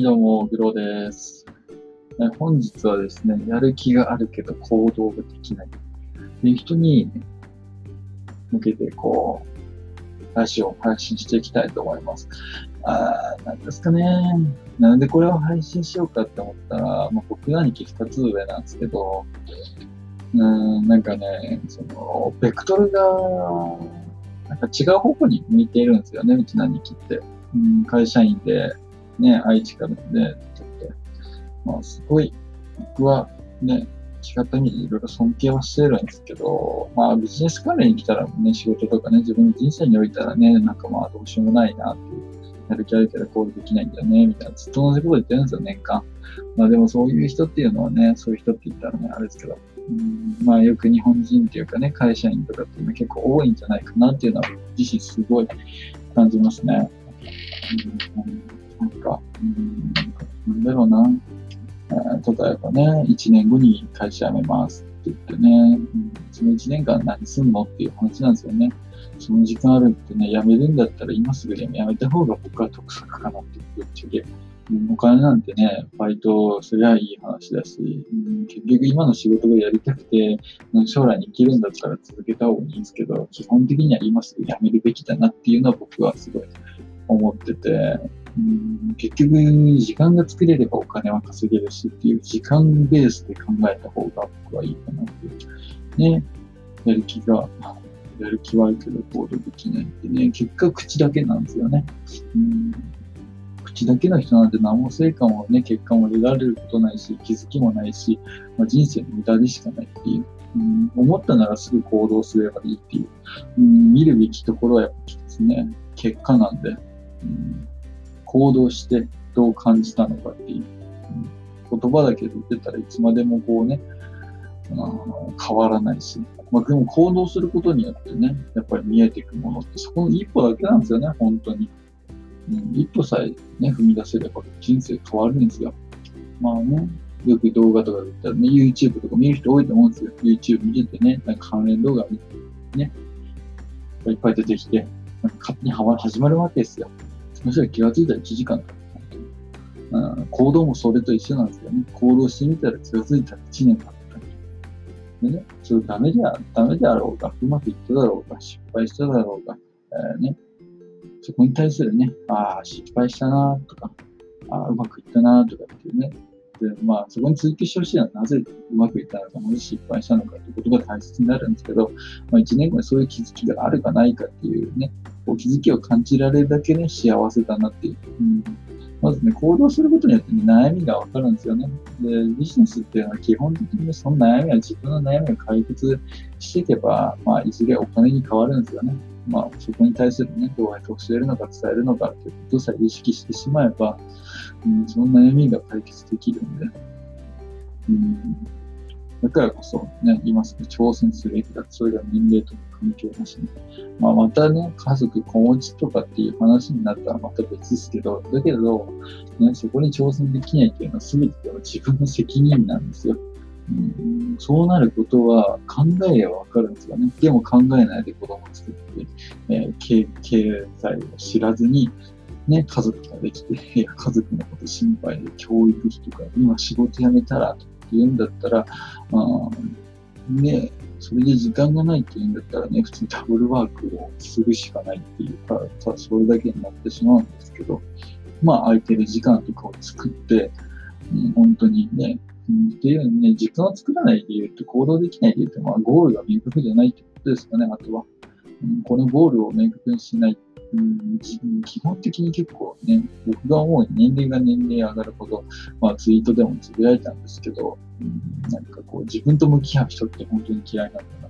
い、どうも、グロです。本日はですね、やる気があるけど行動ができないっていう人に向けて、こう、ラジオを配信していきたいと思います。あー、なんですかね。なんでこれを配信しようかって思ったら、まあ、僕兄貴二つ上なんですけど、うん、なんかね、その、ベクトルが、なんか違う方向に向いているんですよね、うちの兄貴って。うん、会社員で、ね、愛知からね、ちょっと、まあ、すごい、僕はね、違った意味でいろいろ尊敬はしてるんですけど、まあビジネス関連に来たらね、仕事とかね、自分の人生においたらね、なんかまあどうしようもないなっていう、やる気あるけど行動できないんだよね、みたいな、ずっと同じこと言ってるんですよ、年間。まあでもそういう人っていうのはね、そういう人って言ったらね、あれですけど、うんまあよく日本人っていうかね、会社員とかっていうのは結構多いんじゃないかなっていうのは自身すごい感じますね。うんなんか、うん、なんだろうな。例えばね、1年後に会社辞めますって言ってね、その1年間何すんのっていう話なんですよね。その時間あるってね、辞めるんだったら今すぐでも辞めた方が僕は得策かなっていうぶっちゃけ。お金なんてね、バイトすりゃいい話だし、結局今の仕事がやりたくて、将来に生きるんだったら続けた方がいいんですけど、基本的には今すぐ辞めるべきだなっていうのは僕はすごい思ってて、うん結局、時間が作れればお金は稼げるしっていう時間ベースで考えた方が僕はいいかなっていう。ね。やる気が、やる気はあるけど行動できないってね、結果口だけなんですよね。うん口だけの人なんて何も成果もね、結果も得られることないし、気づきもないし、まあ、人生の無駄でしかないっていう。うん、思ったならすぐ行動すればいいっていう。うん、見るべきところはやっぱですね、結果なんで。うん行動してどう感じたのかっていう。言葉だけで言ってたらいつまでもこうね、変わらないし、まあ、でも行動することによってね、やっぱり見えていくものって、そこの一歩だけなんですよね、本当に。うん、一歩さえね、踏み出せれば人生変わるんですよ。まあね、よく動画とかで言ったらね、YouTube とか見る人多いと思うんですよ。YouTube 見ててね、なんか関連動画見てね、いっぱい出てきて、なんか勝手に始まるわけですよ。そしたら気がついたら1時間経った。うん、行動もそれと一緒なんですよね。行動してみたら気がついたら1年経った。でね、それダメであ、ダメであろうが、うまくいっただろうが、失敗しただろうが、えー、ね、そこに対するね、ああ、失敗したなとか、ああ、うまくいったなとかっていうね、で、まあ、そこに追求してほしいのはなぜうまくいったのか、なぜ失敗したのかということが大切になるんですけど、まあ、1年後にそういう気づきがあるかないかっていうね、こう気づきを感じられるだけね、幸せだなっていう。うんまずね、行動することによって、ね、悩みがわかるんですよね。で、ビジネスっていうのは基本的にその悩みは自分の悩みを解決していけば、まあ、いずれお金に変わるんですよね。まあ、そこに対するね、どうやって教えるのか伝えるのかっていうことさえ意識してしまえば、うん、その悩みが解決できるんで、うん、だからこそね、今すぐ挑戦するべきだ。それが年齢との関係なしに。まあ、またね、家族、子持ちとかっていう話になったらまた別ですけど、だけど、ね、そこに挑戦できないっていうのは全ては自分の責任なんですよ。うん、そうなることは考えればわかるんですよね。でも考えないで子供を作って、えー、経経済を知らずに、ね、家族ができて、家族のこと心配で教育費とか、今仕事辞めたらとか言うんだったら、あね、それで時間がないって言うんだったらね、普通にダブルワークをするしかないっていうか、ただそれだけになってしまうんですけど、まあ空いてる時間とかを作って、うん、本当にね、っていうね、時間を作らない理由って行動できない理由って、まあゴールが明確じゃないってことですかね、あとは。このゴールを明確にしないうん、基本的に結構ね、僕が思う年齢が年齢上がるほど、まあツイートでもつぶやいたんですけど、うん、なんかこう自分と向き合う人って本当に嫌いなんだな。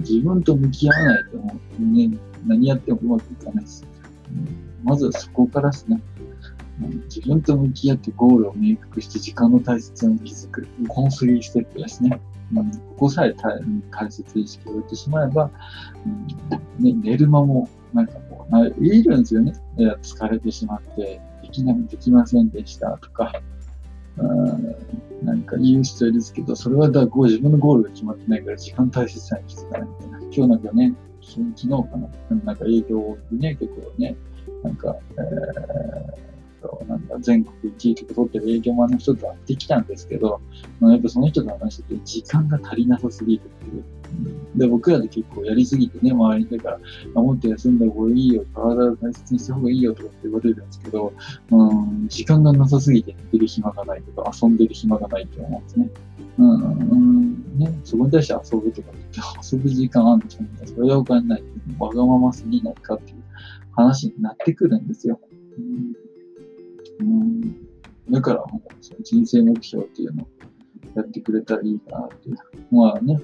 自分と向き合わないともうね、何やってもうまくいかないです。うん、まずはそこからですね。自分と向き合ってゴールを明確して時間の大切さに気づく。この3ステップですね。うん、ここさえ大大切意識を置いてしまえば、うんね、寝る間もなんかまあ、いるんですよね。疲れてしまって、できなできませんでしたとか、うんなんか言う人いるんですけど、それはだご自分のゴールが決まってないから時間大切さに気づかないみたいな。今日なんかね、昨日かな、なんか営業でね、結構ね、なんか、えー、と、なんだ、全国1位とか取ってる営業マンの人と会ってきたんですけど、やっぱその人と話してて、時間が足りなさすぎるっていう。で、僕らで結構やりすぎてね、周りにだから、もっと休んだ方がいいよ、体を大切にした方がいいよとかって言われるんですけど、うん、時間がなさすぎて寝てる暇がないとか、遊んでる暇がないって思うんですね。うん、うん、ね、そこに対して遊ぶとかって遊ぶ時間あるんじゃないか、それはお金ない。わがまますぎないかっていう話になってくるんですよ。うん、だからもう、その人生目標っていうのをやってくれたらいいかなっていう。まあね、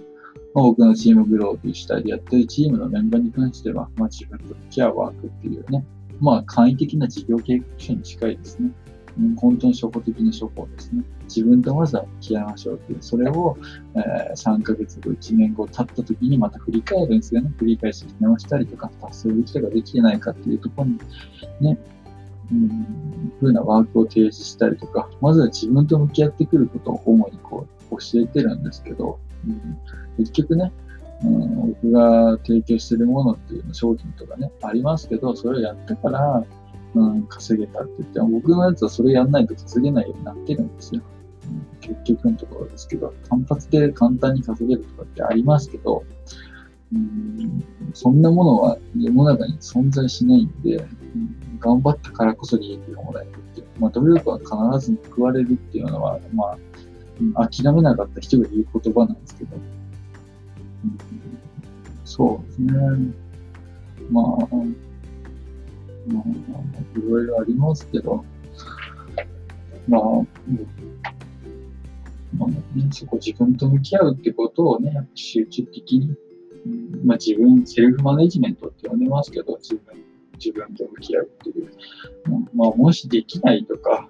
まあ、僕のチームグローブ主体でやってるチームのメンバーに関しては、まあ、自分と向き合うワークっていうね、まあ簡易的な事業計画書に近いですね。うん、本当に初歩的な処方ですね。自分とまずは向き合いましょうっていう、それを、えー、3ヶ月後、1年後経った時にまた振り返るんですよね。振り返して直したりとか、達成できたかできてないかっていうところに、ね、うん、ふうなワークを提示したりとか、まずは自分と向き合ってくることを主にこう教えてるん。ですけど、うん、結局ね、うん、僕が提供してるものっていうの商品とかね、ありますけど、それをやったから、うん、稼げたって言って、僕のやつはそれやん。ないと稼げないようになってるん。ですよ。うん、結局のところですけど、単発で簡単に稼げるとかってありますけど、うん、そん。なものは世の中に存在しないん。で、うん、頑張ったからこそ利益がもらえるっていう。まあ、努力は必ず報われるっていうのは、まあ、諦めなかった人が言う言葉なんですけど、うん、そうですね。まあ、まあ、いろいろありますけど、まあ、まあね、そこ自分と向き合うってことをね、集中的に、まあ自分、セルフマネジメントって呼んでますけど、自分、自分と向き合うっていう。まあ、もしできないとか、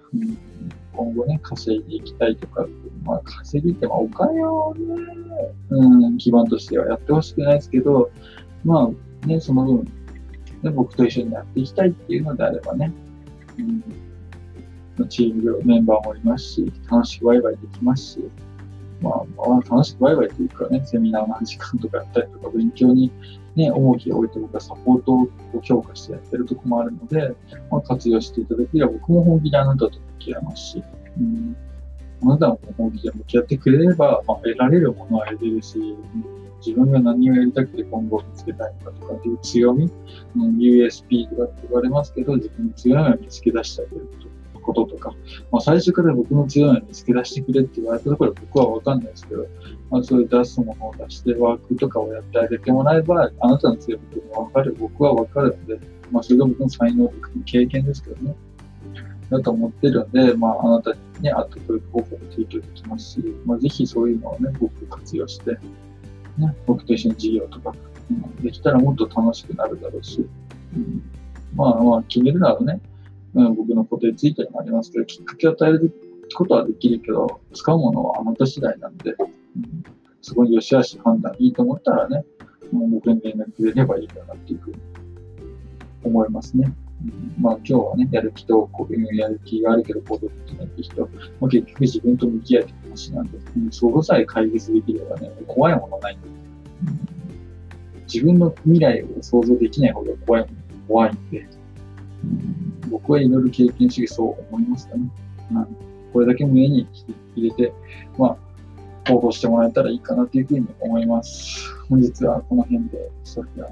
今後ね、稼いでいきたいとか、まあ、稼ぎって、まあ、お金をね、うん、基盤としてはやってほしくないですけど、まあ、ね、その分、ね、僕と一緒にやっていきたいっていうのであればね、うん、チームメンバーもいますし、楽しくワイワイできますし、まあ、まあ、楽しくワイワイというかね、セミナーの時間とかやったりとか、勉強にね、重きを置いて僕はサポートを強化してやってるとこもあるので、まあ、活用していただければ僕も本気であなたと向き合いますし、うん、あなたも本気で向き合ってくれれば、まあ、得られるものは得れるし、自分が何をやりたくて今後見つけたいのかとかっていう強み、うん、USP とかって言われますけど、自分の強みを見つけ出してあげることこととか、まあ、最初から僕の強みを見つけ出してくれって言われたところ僕はわかんないですけど、まあ、そういう出すものを出してワークとかをやってあげてもらえば、あなたの強みもわかる、僕はわかるので、まあ、それが僕の才能とか経験ですけどね。だと思ってるんで、まあ、あなたにね、あと教育方法も提供できますし、まあ、ぜひそういうのをね、僕活用して、ね、僕と一緒に授業とか、うん、できたらもっと楽しくなるだろうし、うん、まあまあ決めるならね、うん、僕の固定ついてもありますけど、きっかけを与えることはできるけど、使うものはあなた次第なんで、うん、そこに良し悪し判断いいと思ったらね、もう僕に連絡くれればいいかなっていうふうに思いますね。まあ今日はね、やる気と、こういうやる気があるけど行動できないって人、まあ、結局自分と向き合うって話なんで、うん、そこさえ解決できればね、怖いものない、うん、自分の未来を想像できないほど怖い怖いんで、僕はいろいろ経験主義そう思いますかね。うん、これだけ胸に入れて、まあ、行動してもらえたらいいかなというふうに思います。本日はこの辺で、それでは。